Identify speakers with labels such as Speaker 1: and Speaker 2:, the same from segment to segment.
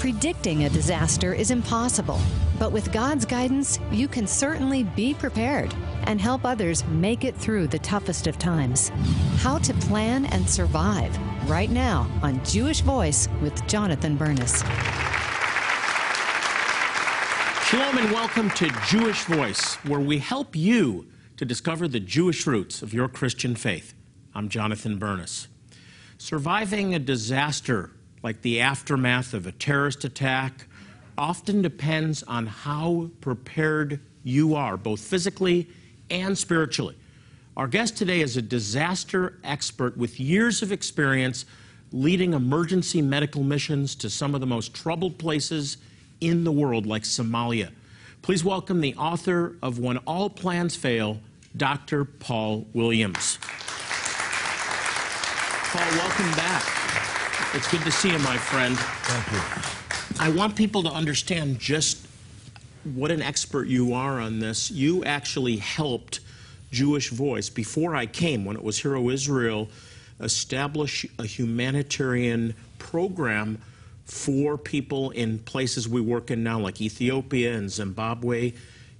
Speaker 1: Predicting a disaster is impossible, but with God's guidance, you can certainly be prepared and help others make it through the toughest of times. How to plan and survive right now on Jewish Voice with Jonathan Bernis.
Speaker 2: Shalom and welcome to Jewish Voice, where we help you to discover the Jewish roots of your Christian faith. I'm Jonathan Bernis. Surviving a disaster like the aftermath of a terrorist attack often depends on how prepared you are, both physically and spiritually. Our guest today is a disaster expert with years of experience leading emergency medical missions to some of the most troubled places in the world, like Somalia. Please welcome the author of When All Plans Fail, Dr. Paul Williams. Paul, welcome back. It's good to see you, my friend.
Speaker 3: Thank you.
Speaker 2: I want people to understand just what an expert you are on this. You actually helped Jewish Voice before I came, when it was Hear O Israel, establish a humanitarian program for people in places we work in now, like Ethiopia and Zimbabwe.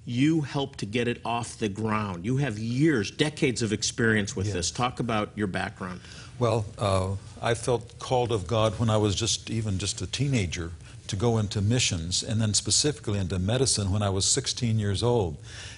Speaker 2: You helped to get it off the ground. You have years, decades of experience with
Speaker 3: Yes.
Speaker 2: this. Talk about your background.
Speaker 3: Well, uh, I felt called of God when I was just even just a teenager to go into missions, and then specifically into medicine when I was 16 years old.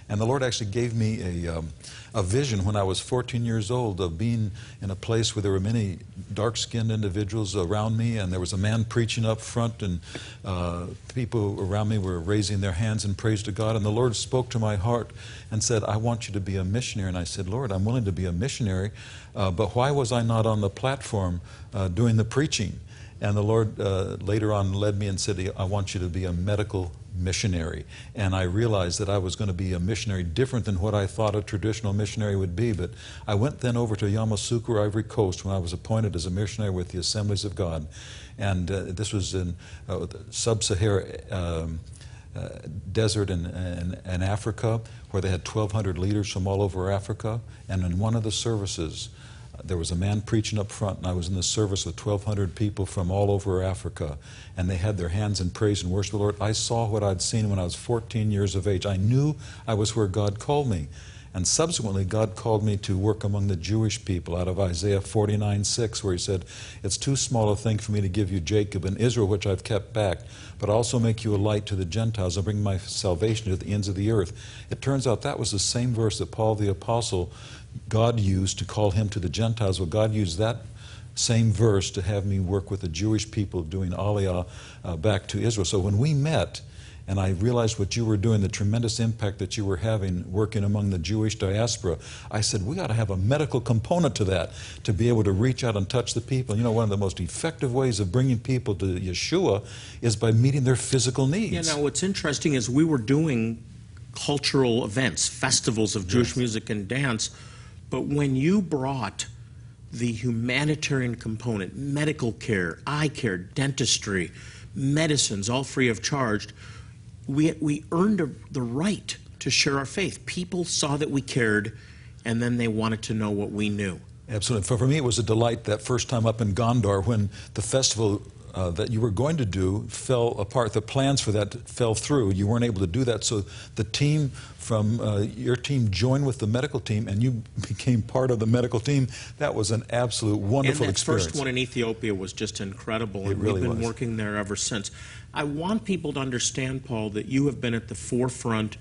Speaker 3: And the Lord actually gave me a, um, a vision when I was 14 years old of being in a place where there were many dark-skinned individuals around me, and there was a man preaching up front, and uh, people around me were raising their hands in praise to God. And the Lord spoke to my heart and said, "I want you to be a missionary." And I said, "Lord, I'm willing to be a missionary, uh, but why was I not on the platform uh, doing the preaching?" And the Lord uh, later on led me and said, I want you to be a medical missionary. And I realized that I was going to be a missionary different than what I thought a traditional missionary would be. But I went then over to Yamoussoukro, Ivory Coast, when I was appointed as a missionary with the Assemblies of God. And uh, this was in uh, sub Sahara. Um, uh, desert in, in, in Africa, where they had 1,200 leaders from all over Africa. And in one of the services, there was a man preaching up front, and I was in the service with 1,200 people from all over Africa, and they had their hands in praise and worship the Lord. I saw what I'd seen when I was 14 years of age. I knew I was where God called me. And subsequently, God called me to work among the Jewish people out of Isaiah 49 6, where He said, It's too small a thing for me to give you Jacob and Israel, which I've kept back, but I'll also make you a light to the Gentiles and bring my salvation to the ends of the earth. It turns out that was the same verse that Paul the Apostle God used to call him to the Gentiles. Well, God used that same verse to have me work with the Jewish people doing Aliyah uh, back to Israel. So when we met, and I realized what you were doing, the tremendous impact that you were having working among the Jewish diaspora, I said, we ought to have a medical component to that to be able to reach out and touch the people. You know, one of the most effective ways of bringing people to Yeshua is by meeting their physical needs.
Speaker 2: Yeah, now what's interesting is we were doing cultural events, festivals of Jewish music and dance, but when you brought the humanitarian component, medical care, eye care, dentistry, medicines, all free of charge, we, we earned a, the right to share our faith. People saw that we cared, and then they wanted to know what we knew.
Speaker 3: Absolutely. For, for me, it was a delight that first time up in Gondar when the festival uh, that you were going to do fell apart. The plans for that fell through. You weren't able to do that. So the team from uh, your team joined with the medical team, and you became part of the medical team. That was an absolute wonderful
Speaker 2: and that
Speaker 3: experience.
Speaker 2: first one in Ethiopia was just incredible, and
Speaker 3: really
Speaker 2: we've been
Speaker 3: was.
Speaker 2: working there ever since. I want people to understand, Paul, that you have been at the forefront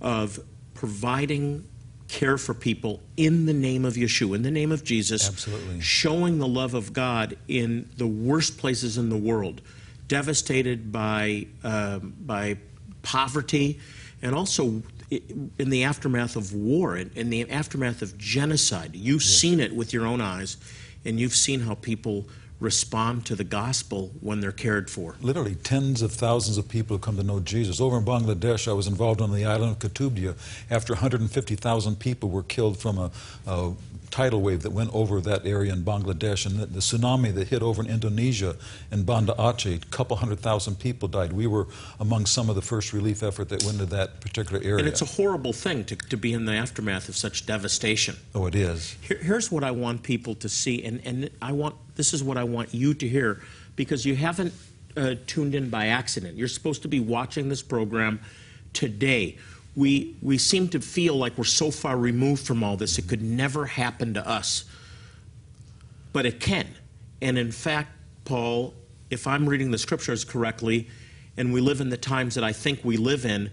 Speaker 2: of providing care for people in the name of Yeshua, in the name of Jesus,
Speaker 3: Absolutely.
Speaker 2: showing the love of God in the worst places in the world, devastated by um, by poverty, and also in the aftermath of war, in, in the aftermath of genocide. You've seen it with your own eyes, and you've seen how people respond to the gospel when they're cared for.
Speaker 3: Literally tens of thousands of people have come to know Jesus. Over in Bangladesh, I was involved on the island of Kutubdia after 150,000 people were killed from a, a tidal wave that went over that area in Bangladesh. And the, the tsunami that hit over in Indonesia in Banda Aceh, a couple hundred thousand people died. We were among some of the first relief effort that went to that particular area.
Speaker 2: And it's a horrible thing to, to be in the aftermath of such devastation.
Speaker 3: oh, it is.
Speaker 2: Here, here's what I want people to see, and, and I want this is what I want you to hear, because you haven't uh, tuned in by accident. You're supposed to be watching this program today. We, we seem to feel like we're so far removed from all this, it could never happen to us. But it can. And in fact, Paul, if I'm reading the scriptures correctly, and we live in the times that I think we live in,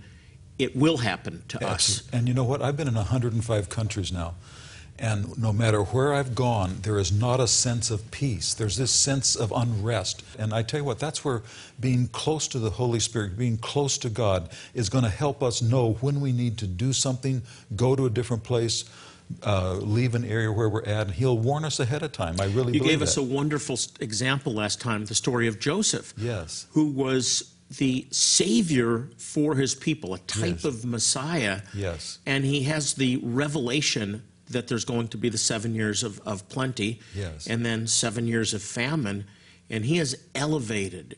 Speaker 2: it will happen to us.
Speaker 3: And you know what? I've been in 105 countries now. And no matter where I've gone, there is not a sense of peace. There's this sense of unrest. And I tell you what, that's where being close to the Holy Spirit, being close to God, is going to help us know when we need to do something, go to a different place, uh, leave an area where we're at, and He'll warn us ahead of time. I really
Speaker 2: You gave
Speaker 3: that.
Speaker 2: us a wonderful example last time, the story of Joseph.
Speaker 3: Yes.
Speaker 2: Who was the savior for his people, a type
Speaker 3: yes.
Speaker 2: of Messiah.
Speaker 3: Yes.
Speaker 2: And he has the revelation that there's going to be the seven years of, of plenty
Speaker 3: yes.
Speaker 2: and then seven years of famine. And he is elevated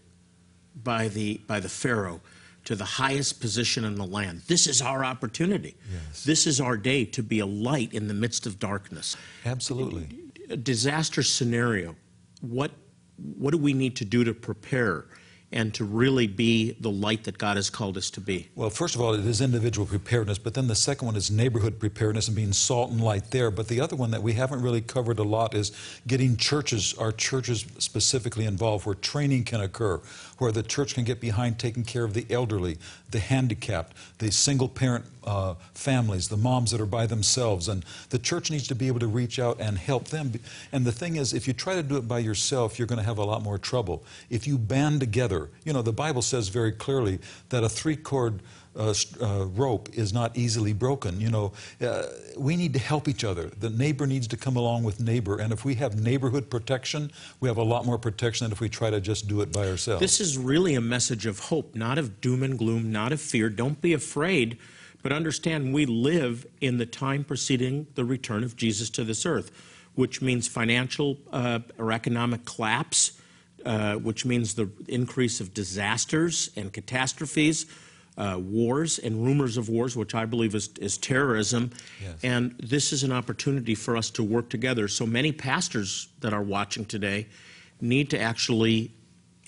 Speaker 2: by the, by the Pharaoh to the highest position in the land. This is our opportunity.
Speaker 3: Yes.
Speaker 2: This is our day to be a light in the midst of darkness.
Speaker 3: Absolutely.
Speaker 2: A disaster scenario. What, what do we need to do to prepare? And to really be the light that God has called us to be?
Speaker 3: Well, first of all, it is individual preparedness, but then the second one is neighborhood preparedness and being salt and light there. But the other one that we haven't really covered a lot is getting churches, our churches specifically involved, where training can occur, where the church can get behind taking care of the elderly, the handicapped, the single parent uh, families, the moms that are by themselves. And the church needs to be able to reach out and help them. And the thing is, if you try to do it by yourself, you're going to have a lot more trouble. If you band together, you know, the Bible says very clearly that a three cord uh, uh, rope is not easily broken. You know, uh, we need to help each other. The neighbor needs to come along with neighbor. And if we have neighborhood protection, we have a lot more protection than if we try to just do it by ourselves.
Speaker 2: This is really a message of hope, not of doom and gloom, not of fear. Don't be afraid, but understand we live in the time preceding the return of Jesus to this earth, which means financial uh, or economic collapse. Uh, which means the increase of disasters and catastrophes, uh, wars and rumors of wars, which I believe is, is terrorism.
Speaker 3: Yes.
Speaker 2: And this is an opportunity for us to work together. So many pastors that are watching today need to actually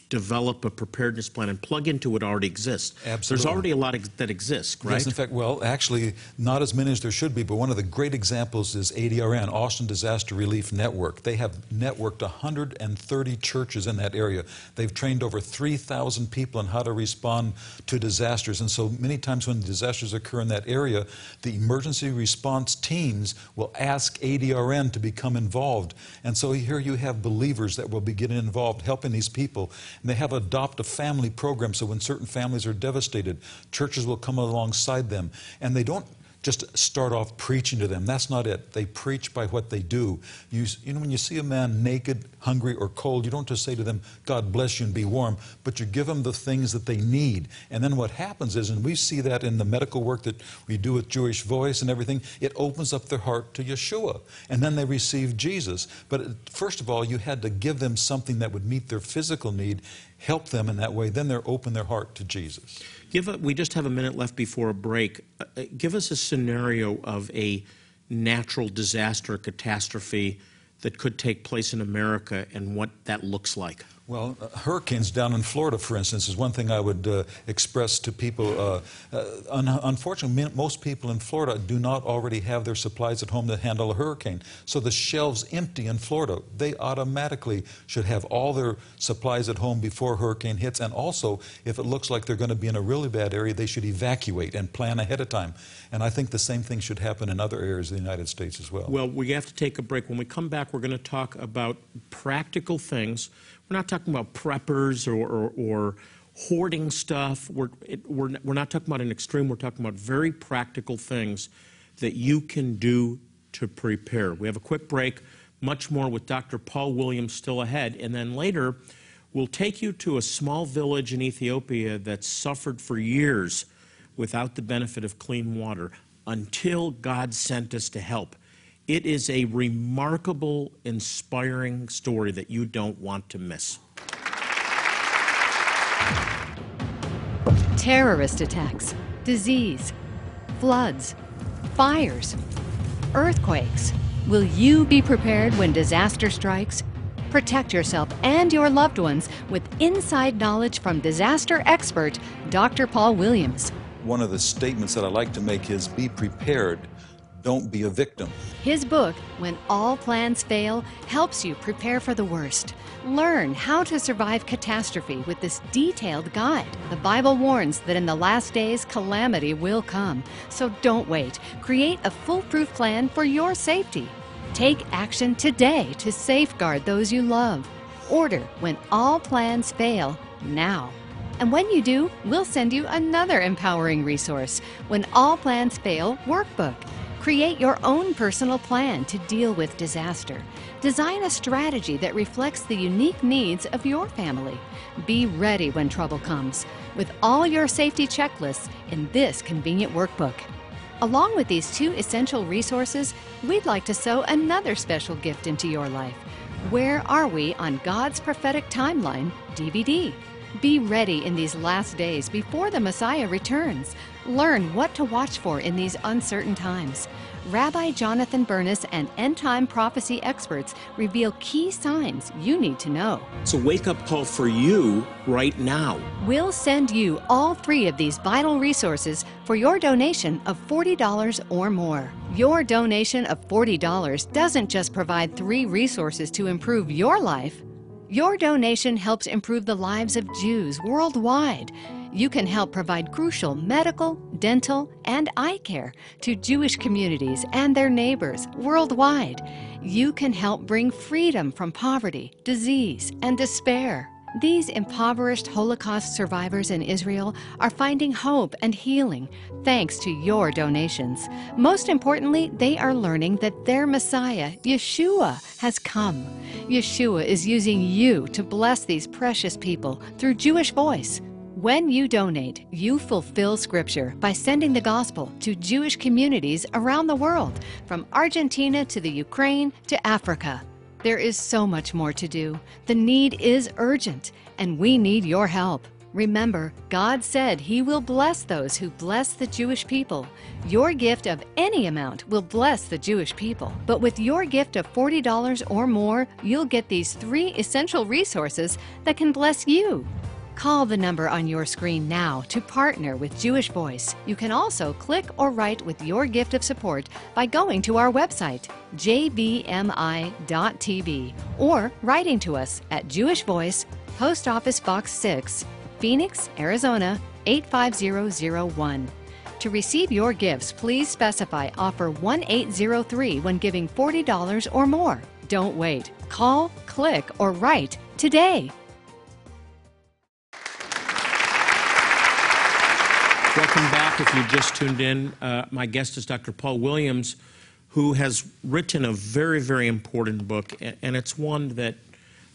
Speaker 2: develop a preparedness plan and plug into what already exists.
Speaker 3: Absolutely.
Speaker 2: There's already a lot that exists, right?
Speaker 3: Yes, in fact, well, actually, not as many as there should be, but one of the great examples is ADRN, Austin Disaster Relief Network. They have networked 130 churches in that area. They've trained over 3,000 people on how to respond to disasters. And so many times when disasters occur in that area, the emergency response teams will ask ADRN to become involved. And so here you have believers that will be getting involved, helping these people. And they have adopt a family program so when certain families are devastated, churches will come alongside them. And they don't just start off preaching to them. That's not it. They preach by what they do. You, you know, when you see a man naked, hungry, or cold, you don't just say to them, God bless you and be warm, but you give them the things that they need. And then what happens is, and we see that in the medical work that we do with Jewish Voice and everything, it opens up their heart to Yeshua. And then they receive Jesus. But uh, first of all, you had to give them something that would meet their physical need, help them in that way. Then they're open their heart to Jesus.
Speaker 2: Give a, we just have a minute left before a break. Uh, uh, give us a scenario of a natural disaster, catastrophe that could take place in America and what that looks like.
Speaker 3: Well, uh, hurricanes down in Florida, for instance, is one thing I would uh, express to people. Uh, uh un unfortunately, most people in Florida do not already have their supplies at home to handle a hurricane. So the shelves empty in Florida. They automatically should have all their supplies at home before hurricane hits. And also, if it looks like they're going to be in a really bad area, they should evacuate and plan ahead of time. And I think the same thing should happen in other areas of the United States as well.
Speaker 2: Well, we have to take a break. When we come back, we're going to talk about practical things we're not talking about preppers or, or, or hoarding stuff. We're, it, we're, we're not talking about an extreme. We're talking about very practical things that you can do to prepare. We have a quick break, much more with Dr. Paul Williams still ahead. And then later, we'll take you to a small village in Ethiopia that suffered for years without the benefit of clean water until God sent us to help. It is a remarkable, inspiring story that you don't want to miss.
Speaker 1: Terrorist attacks, disease, floods, fires, earthquakes. Will you be prepared when disaster strikes? Protect yourself and your loved ones with inside knowledge from disaster expert Dr. Paul Williams.
Speaker 3: One of the statements that I like to make is be prepared, don't be a victim.
Speaker 1: His book, When All Plans Fail, helps you prepare for the worst. Learn how to survive catastrophe with this detailed guide. The Bible warns that in the last days, calamity will come. So don't wait. Create a foolproof plan for your safety. Take action today to safeguard those you love. Order When All Plans Fail now. And when you do, we'll send you another empowering resource When All Plans Fail Workbook. Create your own personal plan to deal with disaster. Design a strategy that reflects the unique needs of your family. Be ready when trouble comes with all your safety checklists in this convenient workbook. Along with these two essential resources, we'd like to sow another special gift into your life. Where Are We on God's Prophetic Timeline DVD? Be ready in these last days before the Messiah returns. Learn what to watch for in these uncertain times. Rabbi Jonathan Bernis and end time prophecy experts reveal key signs you need to know.
Speaker 2: It's a wake up call for you right now.
Speaker 1: We'll send you all three of these vital resources for your donation of $40 or more. Your donation of $40 doesn't just provide three resources to improve your life. Your donation helps improve the lives of Jews worldwide. You can help provide crucial medical, dental, and eye care to Jewish communities and their neighbors worldwide. You can help bring freedom from poverty, disease, and despair. These impoverished Holocaust survivors in Israel are finding hope and healing thanks to your donations. Most importantly, they are learning that their Messiah, Yeshua, has come. Yeshua is using you to bless these precious people through Jewish Voice. When you donate, you fulfill Scripture by sending the gospel to Jewish communities around the world, from Argentina to the Ukraine to Africa. There is so much more to do. The need is urgent, and we need your help. Remember, God said He will bless those who bless the Jewish people. Your gift of any amount will bless the Jewish people. But with your gift of $40 or more, you'll get these three essential resources that can bless you. Call the number on your screen now to partner with Jewish Voice. You can also click or write with your gift of support by going to our website, jvmi.tv, or writing to us at Jewish Voice, Post Office Box 6, Phoenix, Arizona 85001. To receive your gifts, please specify offer 1803 when giving $40 or more. Don't wait. Call, click, or write today.
Speaker 2: If you just tuned in, uh, my guest is Dr. Paul Williams, who has written a very, very important book, and it's one that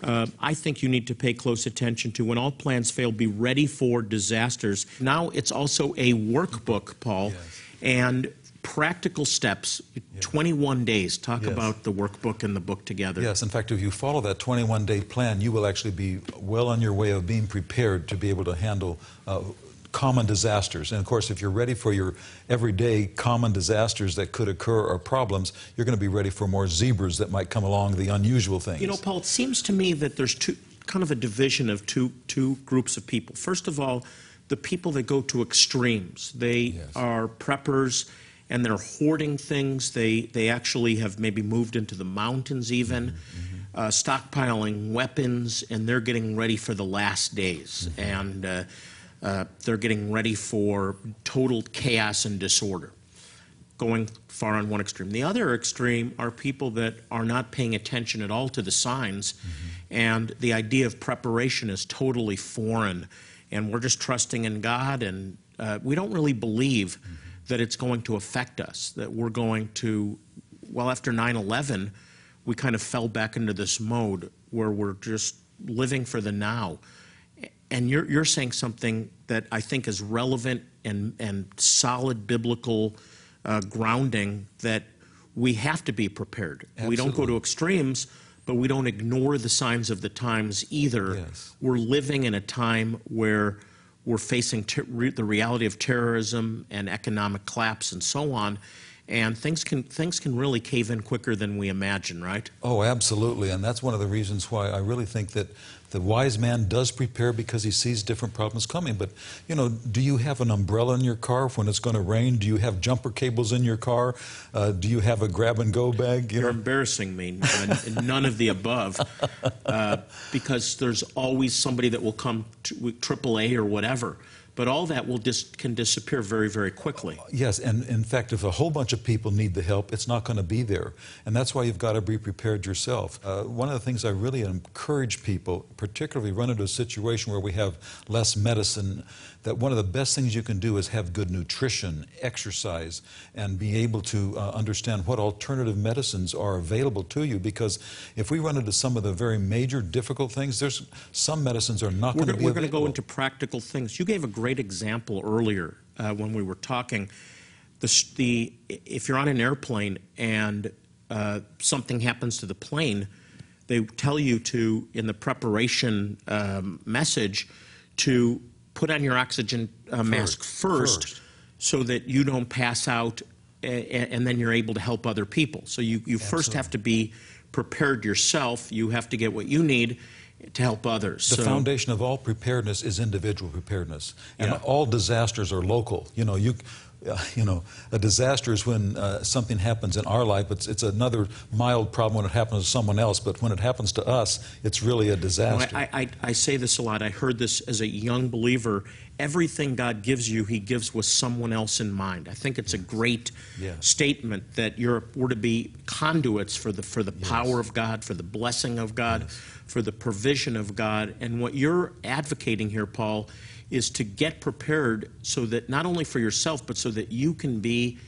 Speaker 2: uh, I think you need to pay close attention to. When all plans fail, be ready for disasters. Now it's also a workbook, Paul, yes. and practical steps, yes. 21 days. Talk yes. about the workbook and the book together.
Speaker 3: Yes, in fact, if you follow that 21 day plan, you will actually be well on your way of being prepared to be able to handle. Uh, common disasters. And of course, if you're ready for your everyday common disasters that could occur or problems, you're going to be ready for more zebras that might come along, the unusual things.
Speaker 2: You know, Paul, it seems to me that there's two, kind of a division of two, two groups of people. First of all, the people that go to extremes. They yes. are preppers and they're hoarding things. They, they actually have maybe moved into the mountains even. Mm-hmm. Uh, stockpiling weapons, and they're getting ready for the last days. Mm-hmm. And uh, uh, they're getting ready for total chaos and disorder, going far on one extreme. The other extreme are people that are not paying attention at all to the signs, mm-hmm. and the idea of preparation is totally foreign. And we're just trusting in God, and uh, we don't really believe mm-hmm. that it's going to affect us, that we're going to, well, after 9 11, we kind of fell back into this mode where we're just living for the now and you're, you're saying something that I think is relevant and, and solid biblical uh, grounding that we have to be prepared. Absolutely. We don't go to extremes, but we don't ignore the signs of the times either. Yes. We're living in a time where we're facing ter- re- the reality of terrorism and economic collapse and so on. and things can things can really cave in quicker than we imagine, right?
Speaker 3: Oh, absolutely. And that's one of the reasons why I really think that the wise man does prepare because he sees different problems coming. But, you know, do you have an umbrella in your car when it's going to rain? Do you have jumper cables in your car? Uh, do you have a grab and go bag?
Speaker 2: You are embarrassing me. None of the above. Uh, because there's always somebody that will come to AAA or whatever but all that will dis- can disappear very, very quickly.
Speaker 3: Yes, and in fact, if a whole bunch of people need the help, it's not going to be there. And that's why you've got to be prepared yourself. Uh, one of the things I really encourage people, particularly run into a situation where we have less medicine, that one of the best things you can do is have good nutrition, exercise, and be able to uh, understand what alternative medicines are available to you. Because if we run into some of the very major difficult things, there's some medicines are not going to be
Speaker 2: We're
Speaker 3: going
Speaker 2: to go into practical things. You gave a great example earlier uh, when we were talking. The, the, if you're on an airplane and uh, something happens to the plane, they tell you to, in the preparation um, message, to put on your oxygen uh, mask first, first, so that you don't pass out and then you're able to help other people. So you, you first have to be prepared yourself. You have to get what you need to help others.
Speaker 3: The so, foundation of all preparedness is individual preparedness, and yeah. all disasters are local. You know, you you know, a disaster is when uh, something happens in our life. It's, it's another mild problem when it happens to someone else, but when it happens to us, it's really a disaster.
Speaker 2: I, I, I say this a lot. I heard this as a young believer. Everything God gives you, He gives with someone else in mind. I think it's a great statement that you're, we're to be conduits for the, for the yes. power of God, for the blessing of God, yes. for the provision of God. And what you're advocating here, Paul, is to get prepared so that not only for yourself, but so that you can be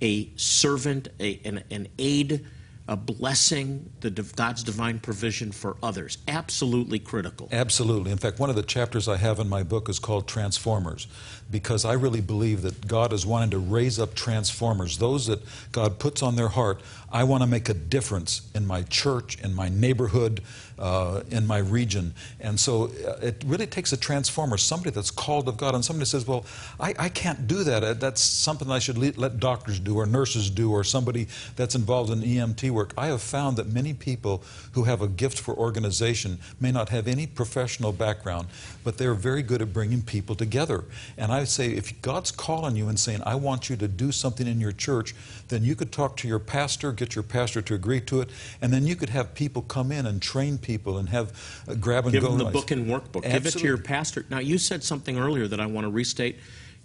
Speaker 2: a servant, a, an, an aid, a blessing, the, God's divine provision for others. Absolutely critical.
Speaker 3: Absolutely. In fact, one of the chapters I have in my book is called Transformers, because I really believe that God is wanting to raise up transformers, those that God puts on their heart. I want to make a difference in my church, in my neighborhood, uh, in my region. And so uh, it really takes a transformer, somebody that's called of God. And somebody says, Well, I, I can't do that. Uh, that's something I should let doctors do or nurses do or somebody that's involved in EMT work. I have found that many people who have a gift for organization may not have any professional background, but they're very good at bringing people together. And I say, if God's calling you and saying, I want you to do something in your church, then you could talk to your pastor, get your pastor to agree to it, and then you could have people come in and train people and have uh, grab and
Speaker 2: Give
Speaker 3: go.
Speaker 2: Give them the book and workbook. Absolutely. Give it to your pastor. Now, you said something earlier that I want to restate.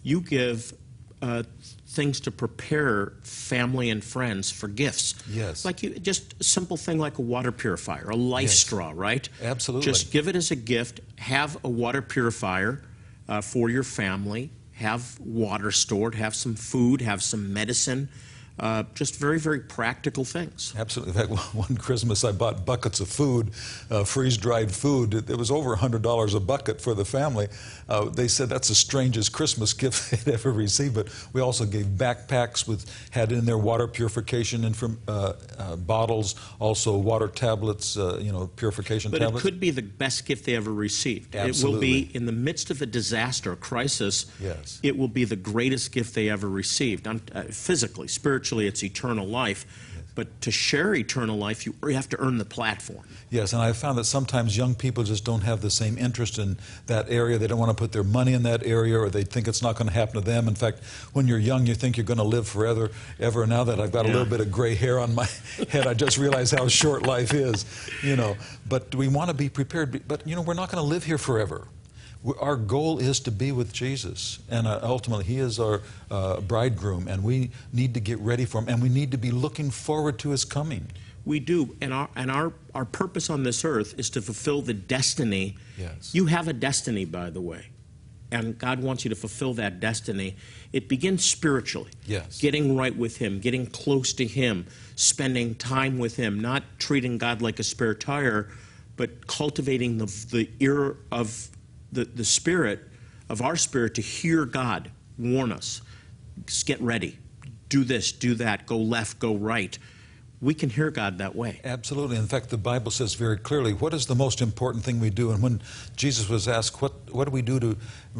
Speaker 2: You give uh, things to prepare family and friends for gifts.
Speaker 3: Yes.
Speaker 2: Like you, just a simple thing like a water purifier, a life yes. straw, right?
Speaker 3: Absolutely.
Speaker 2: Just give it as a gift. Have a water purifier uh, for your family. Have water stored. Have some food. Have some medicine. Uh, just very, very practical things.
Speaker 3: Absolutely. In fact, one Christmas I bought buckets of food, uh, freeze dried food. It, it, was over $100 a bucket for the family. Uh, they said that's the strangest Christmas gift they'd ever received, but we also gave backpacks with, had in there water purification and from, uh, uh, bottles, also water tablets, uh, you know, purification
Speaker 2: but
Speaker 3: tablets.
Speaker 2: But it could be the best gift they ever received.
Speaker 3: Absolutely.
Speaker 2: It will be, in the midst of a disaster, a crisis,
Speaker 3: yes.
Speaker 2: it will be the greatest gift they ever received, physically, spiritually spiritually it's eternal life. But to share eternal life, you have to earn the platform.
Speaker 3: Yes, and I've found that sometimes young people just don't have the same interest in that area. They don't want to put their money in that area, or they think it's not going to happen to them. In fact, when you're young, you think you're going to live forever. Ever now that I've got yeah. a little bit of gray hair on my head, I just realize how short life is. You know, but we want to be prepared. But you know, we're not going to live here forever our goal is to be with Jesus. And uh, ultimately, He is our uh, bridegroom, and we need to get ready for Him, and we need to be looking forward to His coming.
Speaker 2: We do. And our, and our, our purpose on this earth is to fulfill the destiny.
Speaker 3: Yes.
Speaker 2: You have a destiny, by the way. And God wants you to fulfill that destiny. It begins spiritually.
Speaker 3: Yes.
Speaker 2: Getting right with Him, getting close to Him, spending time with Him, not treating God like a spare tire, but cultivating the, the ear of the, the spirit of our spirit to hear God warn us. Just get ready. Do this, do that, go left, go right. We can hear God that way.
Speaker 3: Absolutely. In fact, the Bible says very clearly what is the most important thing we do. And when Jesus was asked, What, what do we do to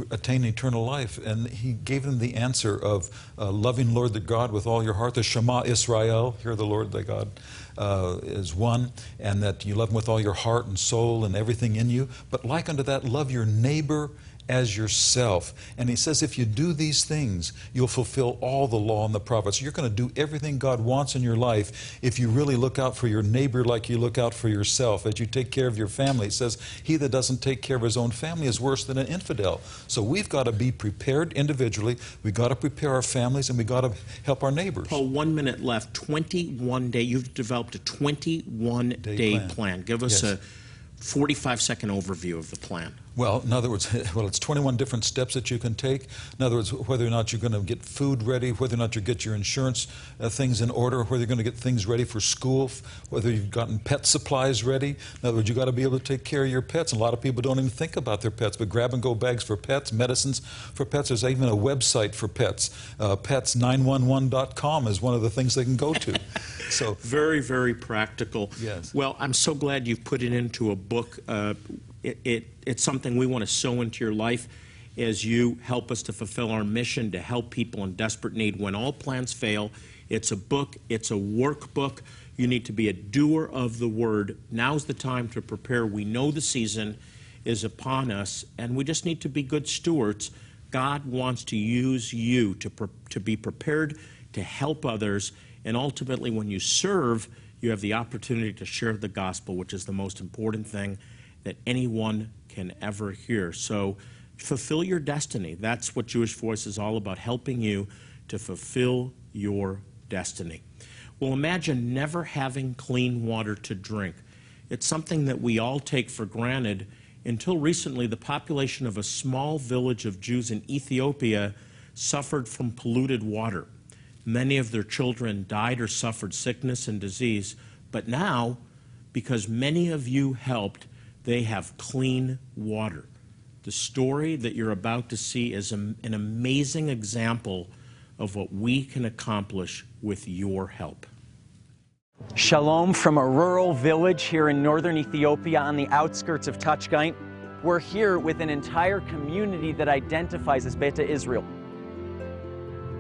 Speaker 3: attain eternal life? And he gave them the answer of uh, loving Lord the God with all your heart, the Shema Israel, hear the Lord thy God uh, is one, and that you love him with all your heart and soul and everything in you. But like unto that, love your neighbor as yourself. And he says, if you do these things, you'll fulfill all the law and the prophets. You're going to do everything God wants in your life if you really look out for your neighbor like you look out for yourself, as you take care of your family. It says, he that doesn't take care of his own family is worse than an infidel. So we've got to be prepared individually. We've got to prepare our families, and we've got to help our neighbors.
Speaker 2: Paul, one minute left. 21 day. You've developed a 21 day, day plan. plan. Give us yes. a 45 second overview of the plan.
Speaker 3: Well, in other words, well, it's 21 different steps that you can take. In other words, whether or not you're going to get food ready, whether or not you get your insurance uh, things in order, whether you're going to get things ready for school, whether you've gotten pet supplies ready. In other words, you've got to be able to take care of your pets. And a lot of people don't even think about their pets, but grab and go bags for pets, medicines for pets. There's even a website for pets. Uh, pets911.com is one of the things they can go to.
Speaker 2: so very, very practical.
Speaker 3: Yes.
Speaker 2: Well, I'm so glad you've put it into a book. Uh, it, it, it's something we want to sow into your life as you help us to fulfill our mission to help people in desperate need. When all plans fail, it's a book, it's a workbook. You need to be a doer of the word. Now's the time to prepare. We know the season is upon us, and we just need to be good stewards. God wants to use you to, pre- to be prepared to help others, and ultimately, when you serve, you have the opportunity to share the gospel, which is the most important thing that anyone can ever hear. So fulfill your destiny. That's what Jewish Voice is all about, helping you to fulfill your destiny. Well, imagine never having clean water to drink. It's something that we all take for granted. Until recently, the population of a small village of Jews in Ethiopia suffered from polluted water. Many of their children died or suffered sickness and disease. But now, because many of you helped, they have clean water. The story that you're about to see is an amazing example of what we can accomplish with your help.
Speaker 4: Shalom from a rural village here in northern Ethiopia on the outskirts of Tachgaint. We're here with an entire community that identifies as Beta Israel.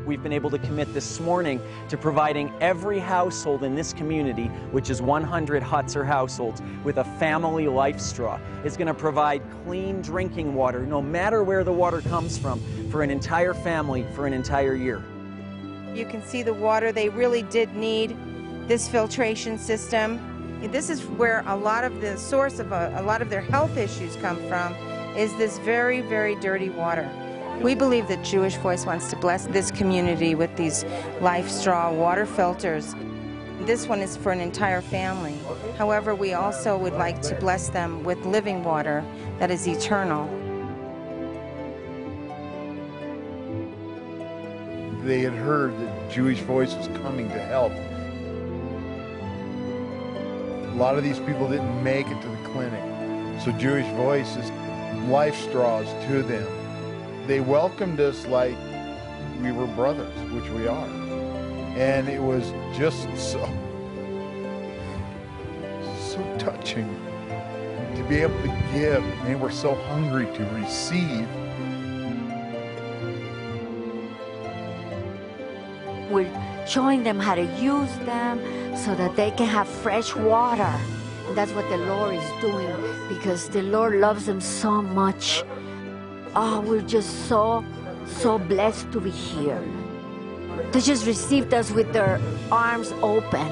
Speaker 4: We've been able to commit this morning to providing every household in this community, which is 100 huts or households, with a family life straw. It's going to provide clean drinking water, no matter where the water comes from, for an entire family for an entire year.
Speaker 5: You can see the water they really did need, this filtration system. This is where a lot of the source of a, a lot of their health issues come from, is this very, very dirty water. We believe that Jewish Voice wants to bless this community with these life straw water filters. This one is for an entire family. However, we also would like to bless them with living water that is eternal.
Speaker 6: They had heard that Jewish Voice was coming to help. A lot of these people didn't make it to the clinic, so Jewish Voice is life straws to them they welcomed us like we were brothers, which we are. And it was just so, so touching to be able to give. They were so hungry to receive.
Speaker 7: We're showing them how to use them so that they can have fresh water. And that's what the Lord is doing because the Lord loves them so much. Oh, we're just so, so blessed to be here. They just received us with their arms open,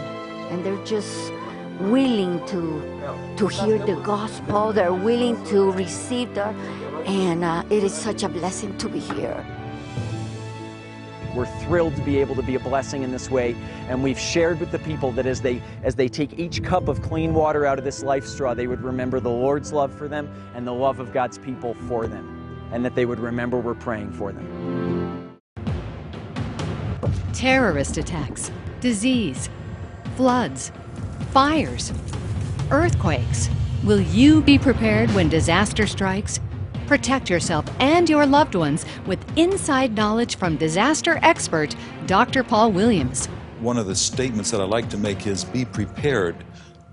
Speaker 7: and they're just willing to to hear the gospel. They're willing to receive the, and uh, it is such a blessing to be here.
Speaker 4: We're thrilled to be able to be a blessing in this way, and we've shared with the people that as they as they take each cup of clean water out of this life straw, they would remember the Lord's love for them and the love of God's people for them and that they would remember we're praying for them.
Speaker 1: Terrorist attacks, disease, floods, fires, earthquakes. Will you be prepared when disaster strikes? Protect yourself and your loved ones with inside knowledge from disaster expert Dr. Paul Williams.
Speaker 3: one of the statements that I like to make is be prepared,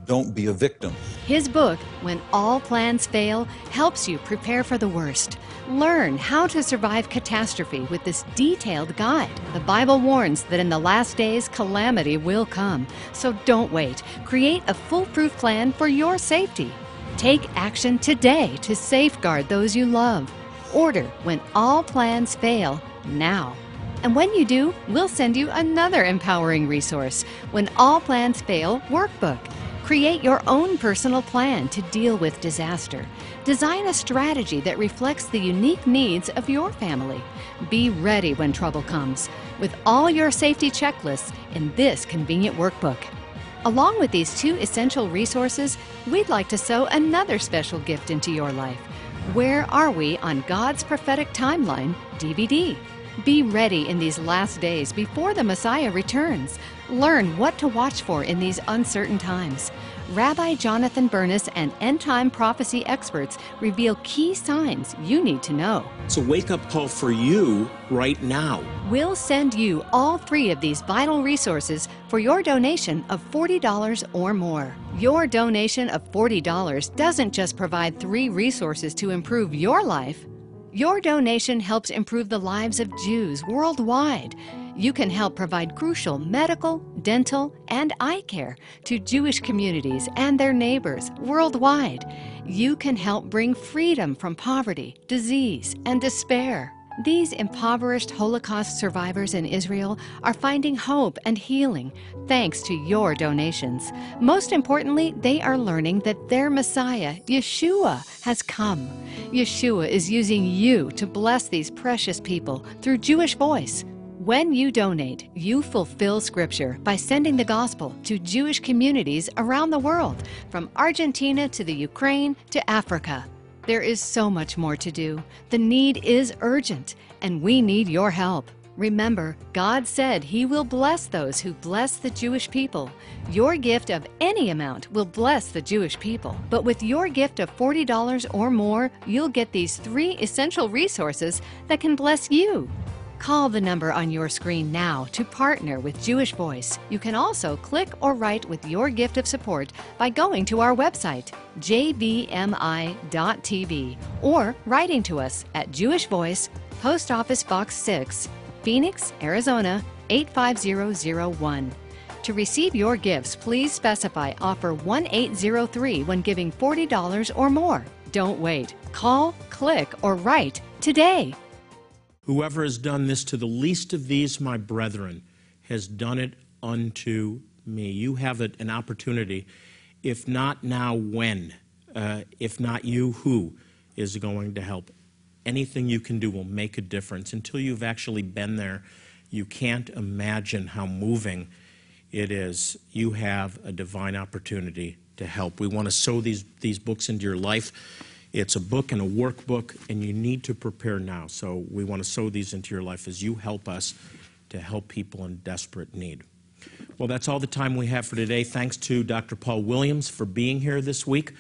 Speaker 3: don't be a victim.
Speaker 1: His book, When All Plans Fail, helps you prepare for the worst. Learn how to survive catastrophe with this detailed guide. The Bible warns that in the last days, calamity will come. So don't wait. Create a foolproof plan for your safety. Take action today to safeguard those you love. Order When All Plans Fail now. And when you do, we'll send you another empowering resource When All Plans Fail Workbook. Create your own personal plan to deal with disaster. Design a strategy that reflects the unique needs of your family. Be ready when trouble comes with all your safety checklists in this convenient workbook. Along with these two essential resources, we'd like to sow another special gift into your life. Where Are We on God's Prophetic Timeline DVD? Be ready in these last days before the Messiah returns. Learn what to watch for in these uncertain times. Rabbi Jonathan Bernis and end time prophecy experts reveal key signs you need to know.
Speaker 2: It's a wake up call for you right now.
Speaker 1: We'll send you all three of these vital resources for your donation of $40 or more. Your donation of $40 doesn't just provide three resources to improve your life. Your donation helps improve the lives of Jews worldwide. You can help provide crucial medical, dental, and eye care to Jewish communities and their neighbors worldwide. You can help bring freedom from poverty, disease, and despair. These impoverished Holocaust survivors in Israel are finding hope and healing thanks to your donations. Most importantly, they are learning that their Messiah, Yeshua, has come. Yeshua is using you to bless these precious people through Jewish Voice. When you donate, you fulfill Scripture by sending the gospel to Jewish communities around the world, from Argentina to the Ukraine to Africa. There is so much more to do. The need is urgent, and we need your help. Remember, God said He will bless those who bless the Jewish people. Your gift of any amount will bless the Jewish people. But with your gift of $40 or more, you'll get these three essential resources that can bless you. Call the number on your screen now to partner with Jewish Voice. You can also click or write with your gift of support by going to our website, jvmi.tv, or writing to us at Jewish Voice, Post Office Box 6, Phoenix, Arizona 85001. To receive your gifts, please specify offer 1803 when giving $40 or more. Don't wait. Call, click, or write today.
Speaker 2: Whoever has done this to the least of these, my brethren, has done it unto me. You have an opportunity. If not now, when? Uh, if not you, who is going to help? Anything you can do will make a difference. Until you've actually been there, you can't imagine how moving it is. You have a divine opportunity to help. We want to sow these, these books into your life. It's a book and a workbook, and you need to prepare now. So we want to sow these into your life as you help us to help people in desperate need. Well, that's all the time we have for today. Thanks to Dr. Paul Williams for being here this week.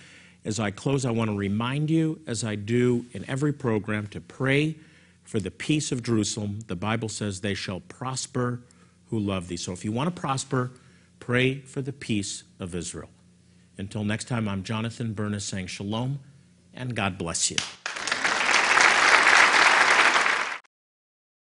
Speaker 2: As I close, I want to remind you, as I do in every program, to pray for the peace of Jerusalem. The Bible says, They shall prosper who love thee. So if you want to prosper, pray for the peace of Israel. Until next time, I'm Jonathan Bernis saying shalom and God bless you.